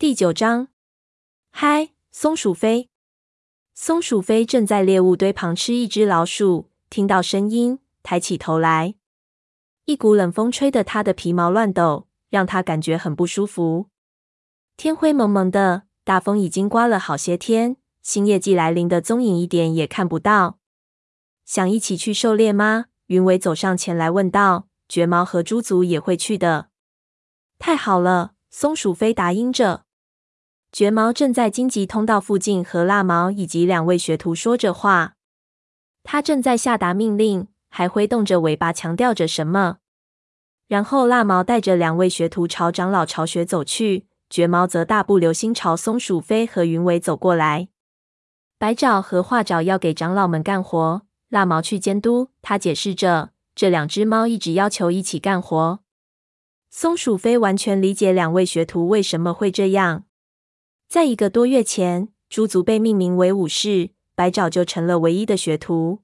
第九章，嗨，松鼠飞！松鼠飞正在猎物堆旁吃一只老鼠，听到声音，抬起头来。一股冷风吹得它的皮毛乱抖，让它感觉很不舒服。天灰蒙蒙的，大风已经刮了好些天，新业季来临的踪影一点也看不到。想一起去狩猎吗？云尾走上前来问道。绝毛和猪族也会去的。太好了，松鼠飞答应着。绝毛正在荆棘通道附近和蜡毛以及两位学徒说着话，他正在下达命令，还挥动着尾巴强调着什么。然后蜡毛带着两位学徒朝长老巢穴走去，绝毛则大步流星朝松鼠飞和云尾走过来。白爪和画爪要给长老们干活，蜡毛去监督。他解释着，这两只猫一直要求一起干活。松鼠飞完全理解两位学徒为什么会这样。在一个多月前，猪族被命名为武士，白爪就成了唯一的学徒。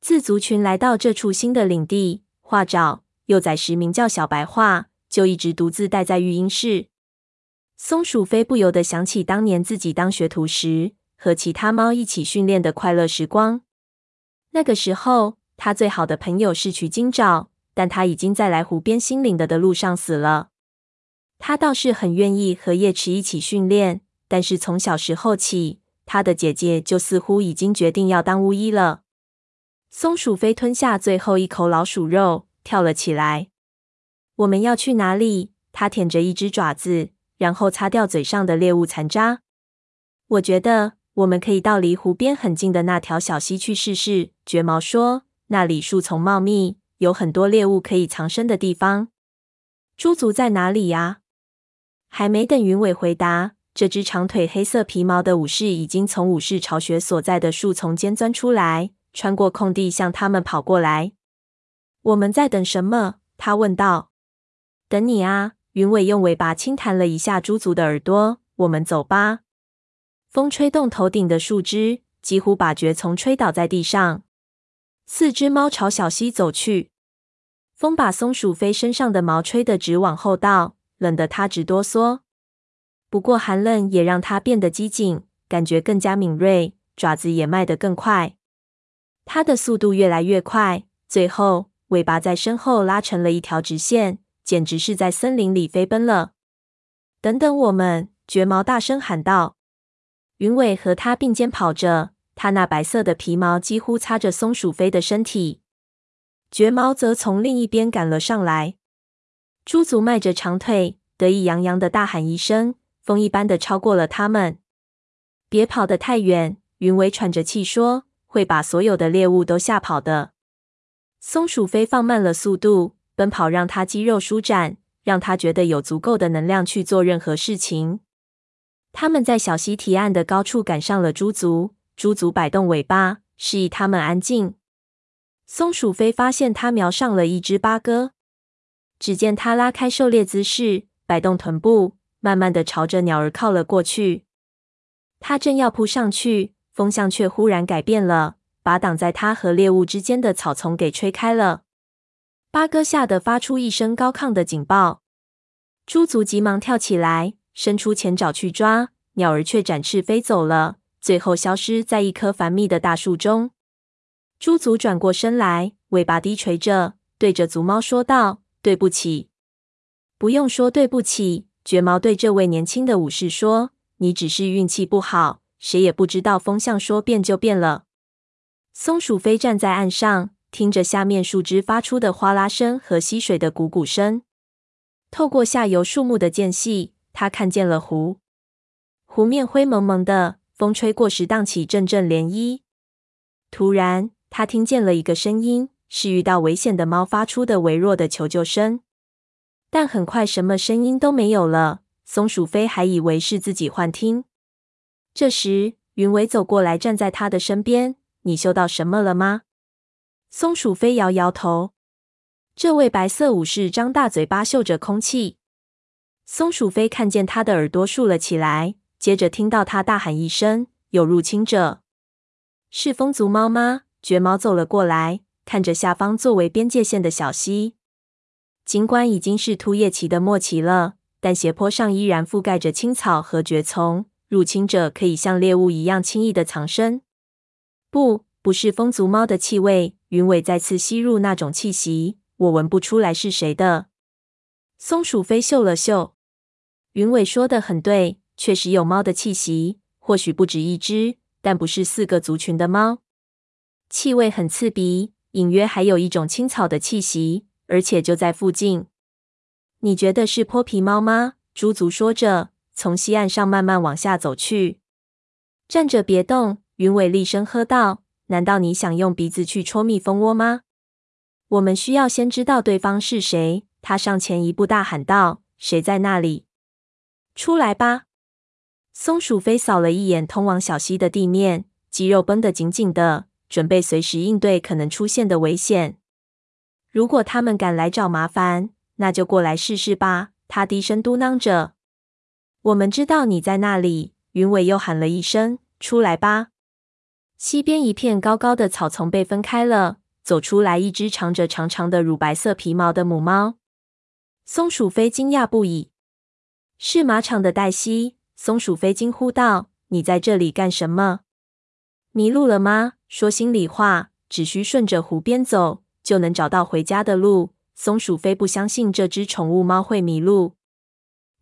自族群来到这处新的领地，画爪幼崽时名叫小白画，就一直独自待在育婴室。松鼠飞不由得想起当年自己当学徒时，和其他猫一起训练的快乐时光。那个时候，他最好的朋友是取经爪，但他已经在来湖边新领的的路上死了。他倒是很愿意和叶池一起训练，但是从小时候起，他的姐姐就似乎已经决定要当巫医了。松鼠飞吞下最后一口老鼠肉，跳了起来。我们要去哪里？他舔着一只爪子，然后擦掉嘴上的猎物残渣。我觉得我们可以到离湖边很近的那条小溪去试试。绝毛说：“那里树丛茂密，有很多猎物可以藏身的地方。”猪族在哪里呀？还没等云尾回答，这只长腿、黑色皮毛的武士已经从武士巢穴所在的树丛间钻出来，穿过空地向他们跑过来。我们在等什么？他问道。等你啊！云尾用尾巴轻弹了一下猪族的耳朵。我们走吧。风吹动头顶的树枝，几乎把蕨丛吹倒在地上。四只猫朝小溪走去，风把松鼠飞身上的毛吹得直往后倒。冷得他直哆嗦，不过寒冷也让他变得机警，感觉更加敏锐，爪子也迈得更快。他的速度越来越快，最后尾巴在身后拉成了一条直线，简直是在森林里飞奔了。等等我们！绝毛大声喊道。云尾和他并肩跑着，他那白色的皮毛几乎擦着松鼠飞的身体。绝毛则从另一边赶了上来。猪族迈着长腿，得意洋洋的大喊一声，风一般的超过了他们。别跑得太远，云尾喘着气说：“会把所有的猎物都吓跑的。”松鼠飞放慢了速度，奔跑让他肌肉舒展，让他觉得有足够的能量去做任何事情。他们在小溪堤岸的高处赶上了猪族，猪族摆动尾巴，示意他们安静。松鼠飞发现他瞄上了一只八哥。只见他拉开狩猎姿势，摆动臀部，慢慢的朝着鸟儿靠了过去。他正要扑上去，风向却忽然改变了，把挡在他和猎物之间的草丛给吹开了。八哥吓得发出一声高亢的警报，猪族急忙跳起来，伸出前爪去抓，鸟儿却展翅飞走了，最后消失在一棵繁密的大树中。猪族转过身来，尾巴低垂着，对着族猫说道。对不起，不用说对不起。绝毛对这位年轻的武士说：“你只是运气不好，谁也不知道风向说变就变了。”松鼠飞站在岸上，听着下面树枝发出的哗啦声和溪水的汩汩声。透过下游树木的间隙，他看见了湖。湖面灰蒙蒙的，风吹过时荡起阵阵涟漪。突然，他听见了一个声音。是遇到危险的猫发出的微弱的求救声，但很快什么声音都没有了。松鼠飞还以为是自己幻听。这时，云尾走过来，站在他的身边。“你嗅到什么了吗？”松鼠飞摇摇头。这位白色武士张大嘴巴嗅着空气。松鼠飞看见他的耳朵竖了起来，接着听到他大喊一声：“有入侵者！”是风族猫吗？绝毛走了过来。看着下方作为边界线的小溪，尽管已经是突叶期的末期了，但斜坡上依然覆盖着青草和蕨丛，入侵者可以像猎物一样轻易的藏身。不，不是风族猫的气味。云尾再次吸入那种气息，我闻不出来是谁的。松鼠飞嗅了嗅，云尾说的很对，确实有猫的气息，或许不止一只，但不是四个族群的猫。气味很刺鼻，隐约还有一种青草的气息，而且就在附近。你觉得是泼皮猫吗？猪族说着，从溪岸上慢慢往下走去。站着别动，云尾厉声喝道。难道你想用鼻子去戳蜜蜂窝吗？我们需要先知道对方是谁。他上前一步，大喊道：“谁在那里？出来吧！”松鼠飞扫了一眼通往小溪的地面，肌肉绷得紧紧的，准备随时应对可能出现的危险。如果他们敢来找麻烦，那就过来试试吧。他低声嘟囔着：“我们知道你在那里。”云尾又喊了一声：“出来吧！”西边一片高高的草丛被分开了，走出来一只长着长长的乳白色皮毛的母猫。松鼠飞惊讶不已，是马场的黛西。松鼠飞惊呼道：“你在这里干什么？迷路了吗？说心里话，只需顺着湖边走，就能找到回家的路。”松鼠飞不相信这只宠物猫会迷路。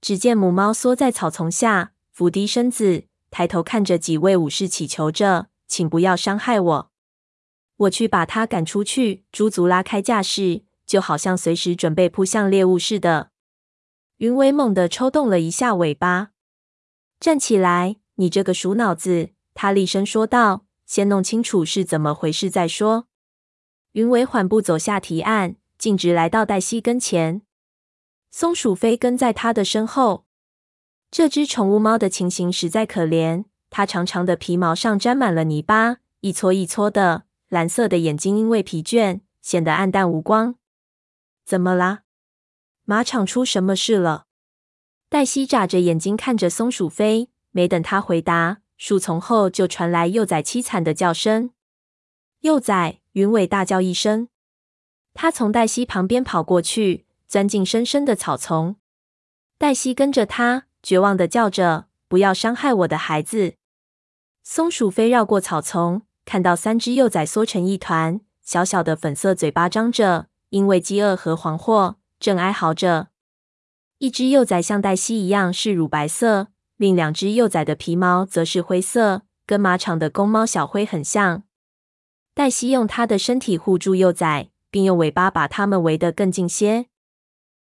只见母猫缩在草丛下，伏低身子，抬头看着几位武士，祈求着。请不要伤害我，我去把他赶出去。猪族拉开架势，就好像随时准备扑向猎物似的。云尾猛地抽动了一下尾巴，站起来，你这个鼠脑子！他厉声说道：“先弄清楚是怎么回事再说。”云伟缓步走下堤岸，径直来到黛西跟前。松鼠飞跟在他的身后。这只宠物猫的情形实在可怜。它长长的皮毛上沾满了泥巴，一撮一撮的。蓝色的眼睛因为疲倦显得黯淡无光。怎么啦？马场出什么事了？黛西眨着眼睛看着松鼠飞，没等他回答，树丛后就传来幼崽凄惨的叫声。幼崽！云尾大叫一声，他从黛西旁边跑过去，钻进深深的草丛。黛西跟着他，绝望的叫着：“不要伤害我的孩子！”松鼠飞绕过草丛，看到三只幼崽缩成一团，小小的粉色嘴巴张着，因为饥饿和惶惑，正哀嚎着。一只幼崽像黛西一样是乳白色，另两只幼崽的皮毛则是灰色，跟马场的公猫小灰很像。黛西用它的身体护住幼崽，并用尾巴把它们围得更近些。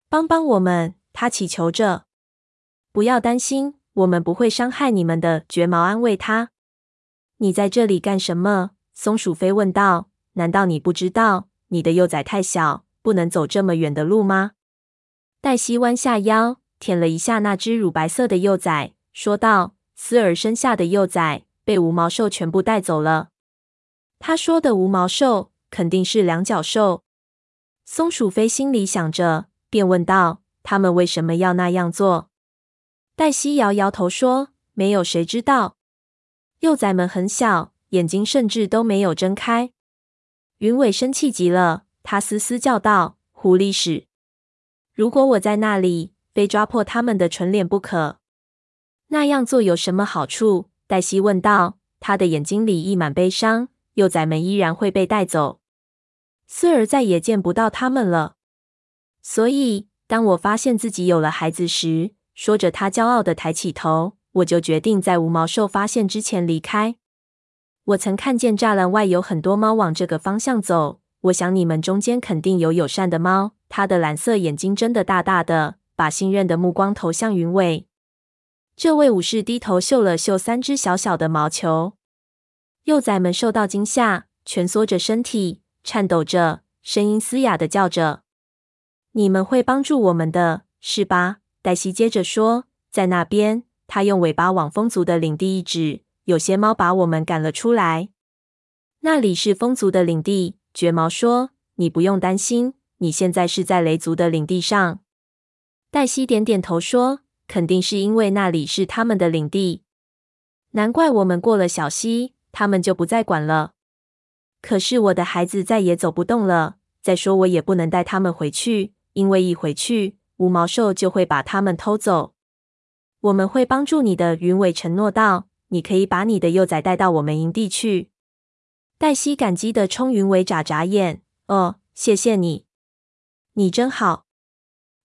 帮帮我们！它祈求着。不要担心，我们不会伤害你们的。绝毛安慰它。你在这里干什么？松鼠飞问道。难道你不知道你的幼崽太小，不能走这么远的路吗？黛西弯下腰，舔了一下那只乳白色的幼崽，说道：“斯尔生下的幼崽被无毛兽全部带走了。”他说的无毛兽肯定是两脚兽。松鼠飞心里想着，便问道：“他们为什么要那样做？”黛西摇摇头说：“没有谁知道。”幼崽们很小，眼睛甚至都没有睁开。云尾生气极了，他嘶嘶叫道：“狐狸屎！如果我在那里，非抓破他们的唇脸不可。”那样做有什么好处？黛西问道。他的眼睛里溢满悲伤。幼崽们依然会被带走，斯尔再也见不到他们了。所以，当我发现自己有了孩子时，说着，他骄傲地抬起头。我就决定在无毛兽发现之前离开。我曾看见栅栏外有很多猫往这个方向走。我想你们中间肯定有友善的猫。它的蓝色眼睛睁得大大的，把信任的目光投向云尾。这位武士低头嗅了嗅三只小小的毛球。幼崽们受到惊吓，蜷缩着身体，颤抖着，声音嘶哑的叫着：“你们会帮助我们的，是吧？”黛西接着说：“在那边。”他用尾巴往风族的领地一指，有些猫把我们赶了出来。那里是风族的领地，绝毛说：“你不用担心，你现在是在雷族的领地上。”黛西点点头说：“肯定是因为那里是他们的领地，难怪我们过了小溪，他们就不再管了。可是我的孩子再也走不动了，再说我也不能带他们回去，因为一回去，无毛兽就会把他们偷走。我们会帮助你的，云尾承诺道。你可以把你的幼崽带到我们营地去。黛西感激地冲云尾眨眨眼。哦，谢谢你，你真好。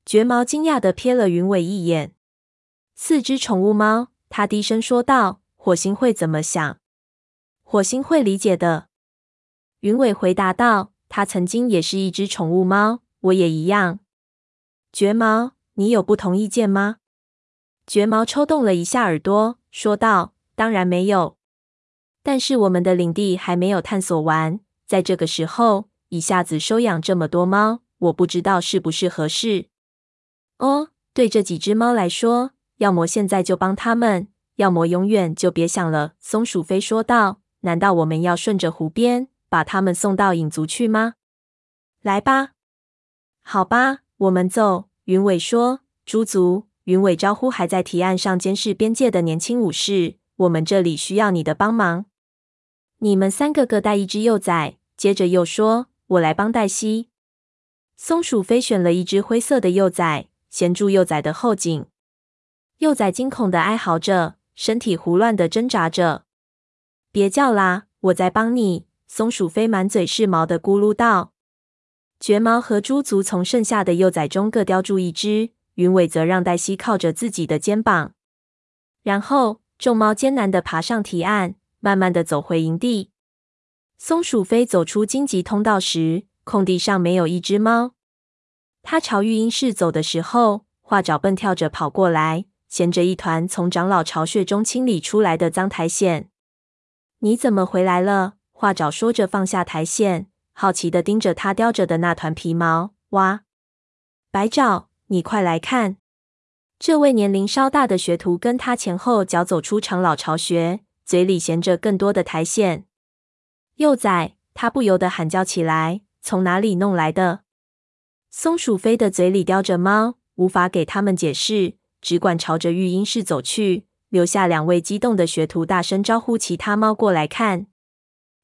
绝毛惊讶地瞥了云尾一眼。四只宠物猫，他低声说道：“火星会怎么想？火星会理解的。”云尾回答道：“他曾经也是一只宠物猫，我也一样。”绝毛，你有不同意见吗？绝毛抽动了一下耳朵，说道。当然没有，但是我们的领地还没有探索完，在这个时候一下子收养这么多猫，我不知道是不是合适。哦，对这几只猫来说，要么现在就帮他们，要么永远就别想了。松鼠飞说道：“难道我们要顺着湖边把他们送到影族去吗？”来吧，好吧，我们走。云尾说：“猪族。”云尾招呼还在堤岸上监视边界的年轻武士。我们这里需要你的帮忙。你们三个各带一只幼崽。接着又说：“我来帮黛西。”松鼠飞选了一只灰色的幼崽，衔住幼崽的后颈。幼崽惊恐地哀嚎着，身体胡乱地挣扎着。“别叫啦，我在帮你。”松鼠飞满嘴是毛的咕噜道。绝毛和猪足从剩下的幼崽中各叼住一只，云尾则让黛西靠着自己的肩膀，然后。众猫艰难地爬上堤岸，慢慢的走回营地。松鼠飞走出荆棘通道时，空地上没有一只猫。他朝育婴室走的时候，画爪蹦跳着跑过来，衔着一团从长老巢穴中清理出来的脏苔藓。“你怎么回来了？”画爪说着放下苔藓，好奇的盯着他叼着的那团皮毛。“哇，白爪，你快来看！”这位年龄稍大的学徒跟他前后脚走出长老巢穴，嘴里衔着更多的苔藓。幼崽，他不由得喊叫起来：“从哪里弄来的？”松鼠飞的嘴里叼着猫，无法给他们解释，只管朝着育婴室走去，留下两位激动的学徒大声招呼其他猫过来看。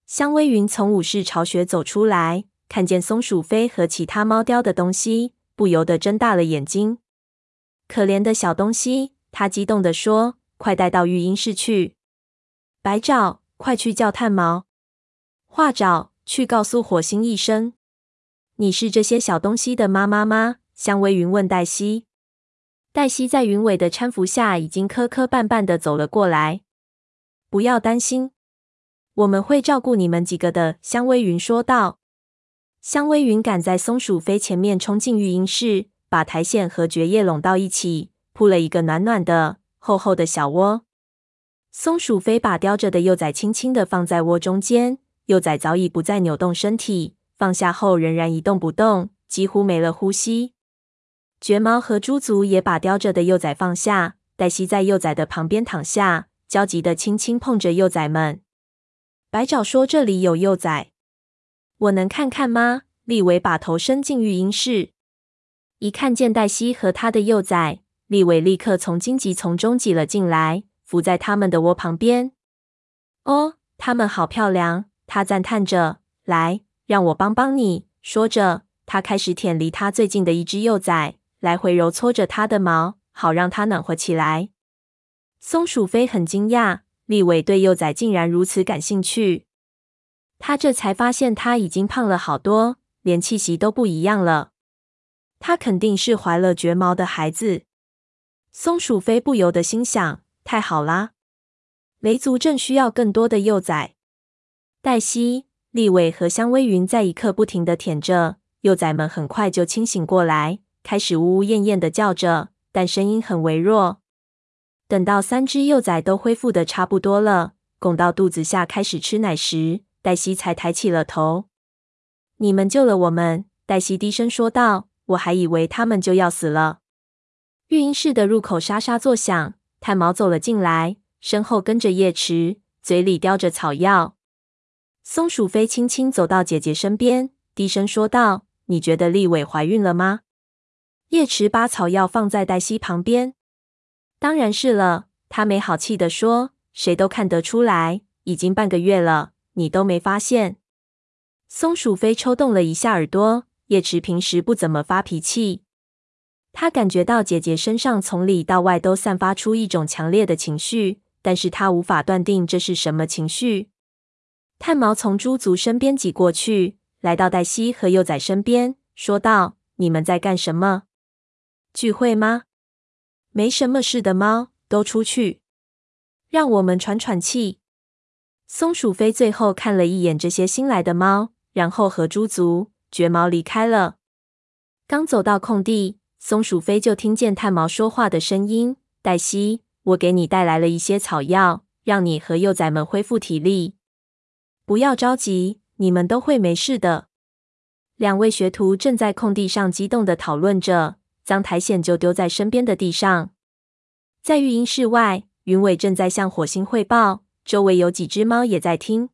香微云从武士巢穴走出来，看见松鼠飞和其他猫叼的东西，不由得睁大了眼睛。可怜的小东西，他激动地说：“快带到育婴室去！白爪，快去叫炭毛；画爪，去告诉火星一声。你是这些小东西的妈妈吗？”香微云问黛西。黛西在云尾的搀扶下，已经磕磕绊绊的走了过来。不要担心，我们会照顾你们几个的。”香微云说道。香微云赶在松鼠飞前面冲进育婴室。把苔藓和蕨叶拢到一起，铺了一个暖暖的、厚厚的小窝。松鼠飞把叼着的幼崽轻轻的放在窝中间，幼崽早已不再扭动身体，放下后仍然一动不动，几乎没了呼吸。绝毛和猪足也把叼着的幼崽放下，黛西在幼崽的旁边躺下，焦急的轻轻碰着幼崽们。白爪说：“这里有幼崽，我能看看吗？”利维把头伸进育婴室。一看见黛西和他的幼崽，利维立刻从荆棘丛中挤了进来，伏在他们的窝旁边。哦，他们好漂亮！他赞叹着。来，让我帮帮你。说着，他开始舔离他最近的一只幼崽，来回揉搓着它的毛，好让它暖和起来。松鼠飞很惊讶，利维对幼崽竟然如此感兴趣。他这才发现他已经胖了好多，连气息都不一样了。他肯定是怀了绝毛的孩子。松鼠飞不由得心想：太好啦！雷族正需要更多的幼崽。黛西、利尾和香微云在一刻不停地舔着幼崽们，很快就清醒过来，开始呜呜咽咽的叫着，但声音很微弱。等到三只幼崽都恢复的差不多了，拱到肚子下开始吃奶时，黛西才抬起了头。你们救了我们，黛西低声说道。我还以为他们就要死了。育婴室的入口沙沙作响，炭毛走了进来，身后跟着叶池，嘴里叼着草药。松鼠飞轻轻走到姐姐身边，低声说道：“你觉得利尾怀孕了吗？”叶池把草药放在黛西旁边。“当然是了。”他没好气地说，“谁都看得出来，已经半个月了，你都没发现。”松鼠飞抽动了一下耳朵。叶池平时不怎么发脾气，他感觉到姐姐身上从里到外都散发出一种强烈的情绪，但是他无法断定这是什么情绪。炭毛从猪族身边挤过去，来到黛西和幼崽身边，说道：“你们在干什么？聚会吗？没什么事的猫，都出去，让我们喘喘气。”松鼠飞最后看了一眼这些新来的猫，然后和猪族绝毛离开了。刚走到空地，松鼠飞就听见炭毛说话的声音：“黛西，我给你带来了一些草药，让你和幼崽们恢复体力。不要着急，你们都会没事的。”两位学徒正在空地上激动的讨论着，将苔藓就丢在身边的地上。在育婴室外，云尾正在向火星汇报。周围有几只猫也在听。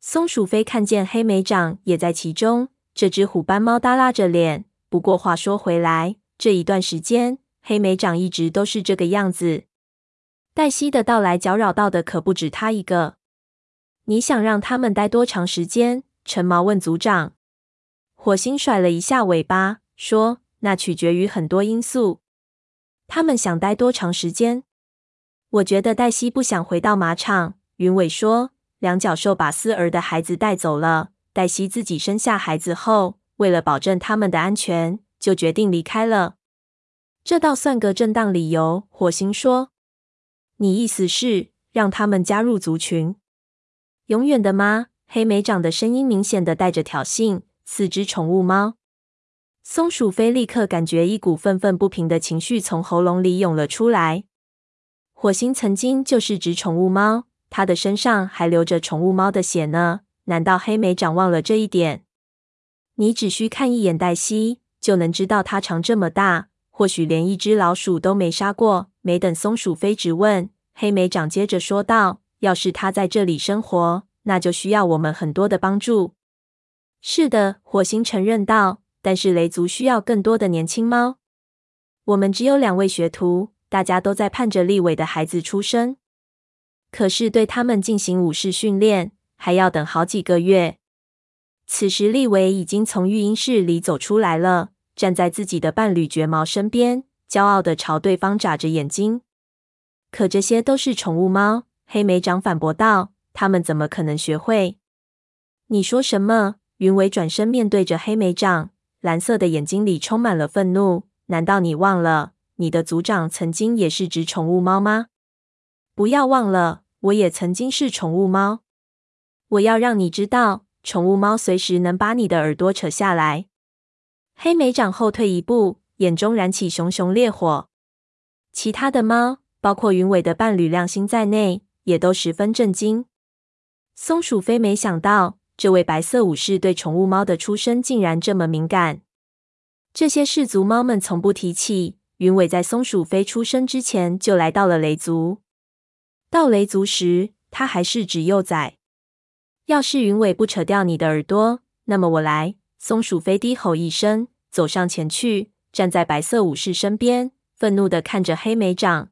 松鼠飞看见黑莓长也在其中。这只虎斑猫耷拉着脸。不过话说回来，这一段时间黑莓长一直都是这个样子。黛西的到来搅扰到的可不止他一个。你想让他们待多长时间？橙毛问组长。火星甩了一下尾巴，说：“那取决于很多因素。他们想待多长时间？”我觉得黛西不想回到马场。云伟说：“两脚兽把思儿的孩子带走了。黛西自己生下孩子后，为了保证他们的安全，就决定离开了。这倒算个正当理由。”火星说：“你意思是让他们加入族群？永远的吗？”黑莓长的声音明显的带着挑衅。四只宠物猫，松鼠飞立刻感觉一股愤愤不平的情绪从喉咙里涌了出来。火星曾经就是只宠物猫，它的身上还流着宠物猫的血呢。难道黑莓长忘了这一点？你只需看一眼黛西，就能知道它长这么大，或许连一只老鼠都没杀过。没等松鼠飞质问，黑莓长接着说道：“要是它在这里生活，那就需要我们很多的帮助。”是的，火星承认道。但是雷族需要更多的年轻猫。我们只有两位学徒。大家都在盼着立伟的孩子出生，可是对他们进行武士训练还要等好几个月。此时，立伟已经从育婴室里走出来了，站在自己的伴侣绝毛身边，骄傲的朝对方眨着眼睛。可这些都是宠物猫，黑莓长反驳道：“他们怎么可能学会？”你说什么？云伟转身面对着黑莓长，蓝色的眼睛里充满了愤怒。难道你忘了？你的族长曾经也是只宠物猫吗？不要忘了，我也曾经是宠物猫。我要让你知道，宠物猫随时能把你的耳朵扯下来。黑莓长后退一步，眼中燃起熊熊烈火。其他的猫，包括云尾的伴侣亮星在内，也都十分震惊。松鼠飞没想到，这位白色武士对宠物猫的出生竟然这么敏感。这些氏族猫们从不提起。云尾在松鼠飞出生之前就来到了雷族。到雷族时，他还是只幼崽。要是云尾不扯掉你的耳朵，那么我来。松鼠飞低吼一声，走上前去，站在白色武士身边，愤怒地看着黑莓长。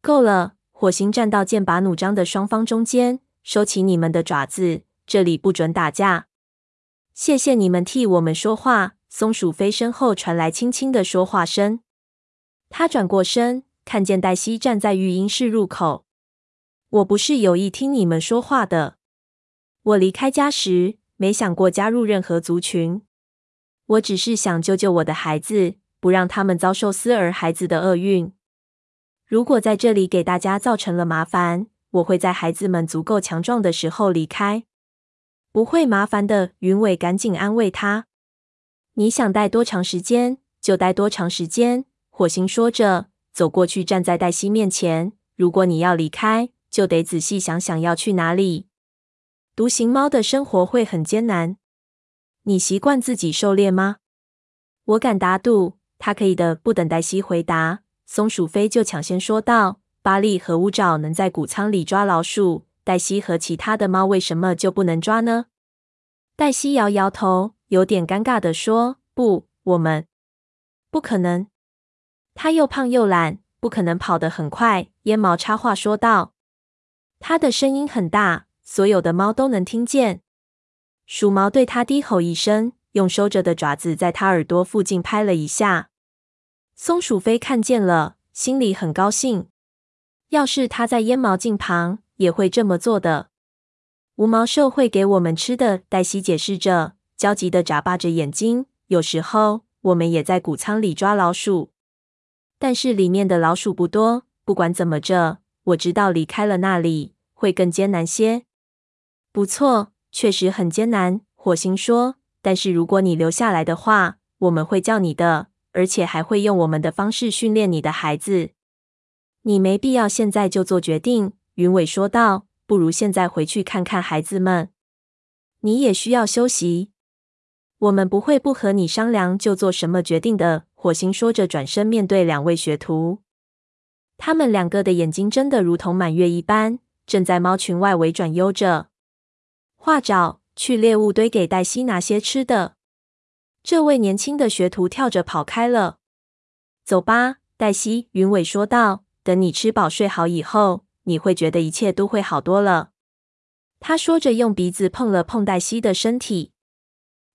够了！火星站到剑拔弩张的双方中间，收起你们的爪子，这里不准打架。谢谢你们替我们说话。松鼠飞身后传来轻轻的说话声。他转过身，看见黛西站在育婴室入口。我不是有意听你们说话的。我离开家时没想过加入任何族群。我只是想救救我的孩子，不让他们遭受思儿孩子的厄运。如果在这里给大家造成了麻烦，我会在孩子们足够强壮的时候离开。不会麻烦的，云尾赶紧安慰他。你想待多长时间就待多长时间。火星说着，走过去，站在黛西面前。如果你要离开，就得仔细想想要去哪里。独行猫的生活会很艰难。你习惯自己狩猎吗？我敢打赌，他可以的。不等黛西回答，松鼠飞就抢先说道：“巴利和乌爪能在谷仓里抓老鼠，黛西和其他的猫为什么就不能抓呢？”黛西摇摇头，有点尴尬地说：“不，我们不可能。”它又胖又懒，不可能跑得很快。烟毛插话说道：“它的声音很大，所有的猫都能听见。”鼠毛对他低吼一声，用收着的爪子在他耳朵附近拍了一下。松鼠飞看见了，心里很高兴。要是它在烟毛镜旁，也会这么做的。无毛兽会给我们吃的，黛西解释着，焦急的眨巴着眼睛。有时候，我们也在谷仓里抓老鼠，但是里面的老鼠不多。不管怎么着，我知道离开了那里会更艰难些。不错，确实很艰难。火星说：“但是如果你留下来的话，我们会叫你的，而且还会用我们的方式训练你的孩子。你没必要现在就做决定。”云伟说道：“不如现在回去看看孩子们。你也需要休息。我们不会不和你商量就做什么决定的。”火星说着，转身面对两位学徒。他们两个的眼睛睁得如同满月一般，正在猫群外围转悠着。画爪，去猎物堆给黛西拿些吃的。这位年轻的学徒跳着跑开了。走吧，黛西，云伟说道。等你吃饱睡好以后，你会觉得一切都会好多了。他说着，用鼻子碰了碰黛西的身体。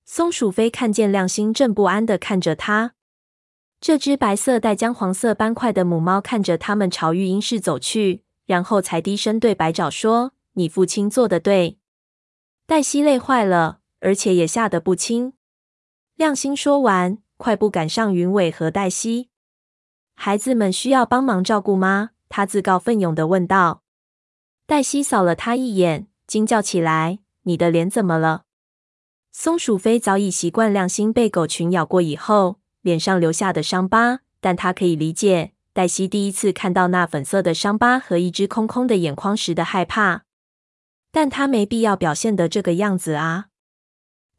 松鼠飞看见亮星正不安地看着他。这只白色带姜黄色斑块的母猫看着他们朝育婴室走去，然后才低声对白爪说：“你父亲做的对。”黛西累坏了，而且也吓得不轻。亮星说完，快步赶上云尾和黛西。孩子们需要帮忙照顾吗？他自告奋勇地问道。黛西扫了他一眼，惊叫起来：“你的脸怎么了？”松鼠飞早已习惯亮星被狗群咬过以后。脸上留下的伤疤，但他可以理解黛西第一次看到那粉色的伤疤和一只空空的眼眶时的害怕。但他没必要表现得这个样子啊！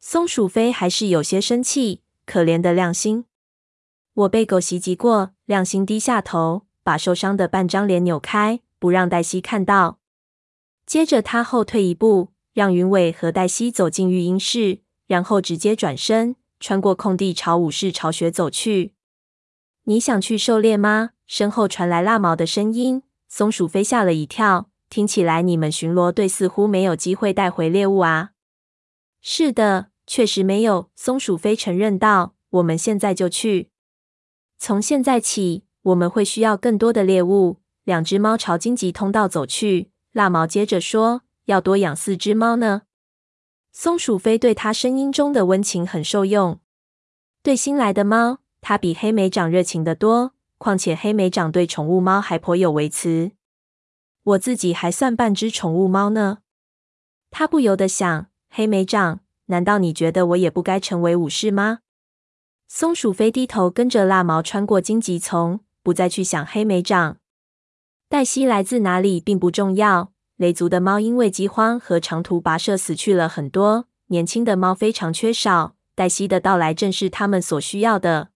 松鼠飞还是有些生气，可怜的亮星。我被狗袭击过。亮星低下头，把受伤的半张脸扭开，不让黛西看到。接着他后退一步，让云伟和黛西走进育婴室，然后直接转身。穿过空地，朝武士巢穴走去。你想去狩猎吗？身后传来蜡毛的声音。松鼠飞吓了一跳，听起来你们巡逻队似乎没有机会带回猎物啊。是的，确实没有。松鼠飞承认道：“我们现在就去。从现在起，我们会需要更多的猎物。”两只猫朝荆棘通道走去。蜡毛接着说：“要多养四只猫呢。”松鼠飞对他声音中的温情很受用。对新来的猫，他比黑莓长热情得多。况且黑莓长对宠物猫还颇有微词。我自己还算半只宠物猫呢。他不由得想：黑莓长，难道你觉得我也不该成为武士吗？松鼠飞低头跟着蜡毛穿过荆棘丛，不再去想黑莓掌。黛西来自哪里并不重要。雷族的猫因为饥荒和长途跋涉死去了很多，年轻的猫非常缺少。黛西的到来正是他们所需要的。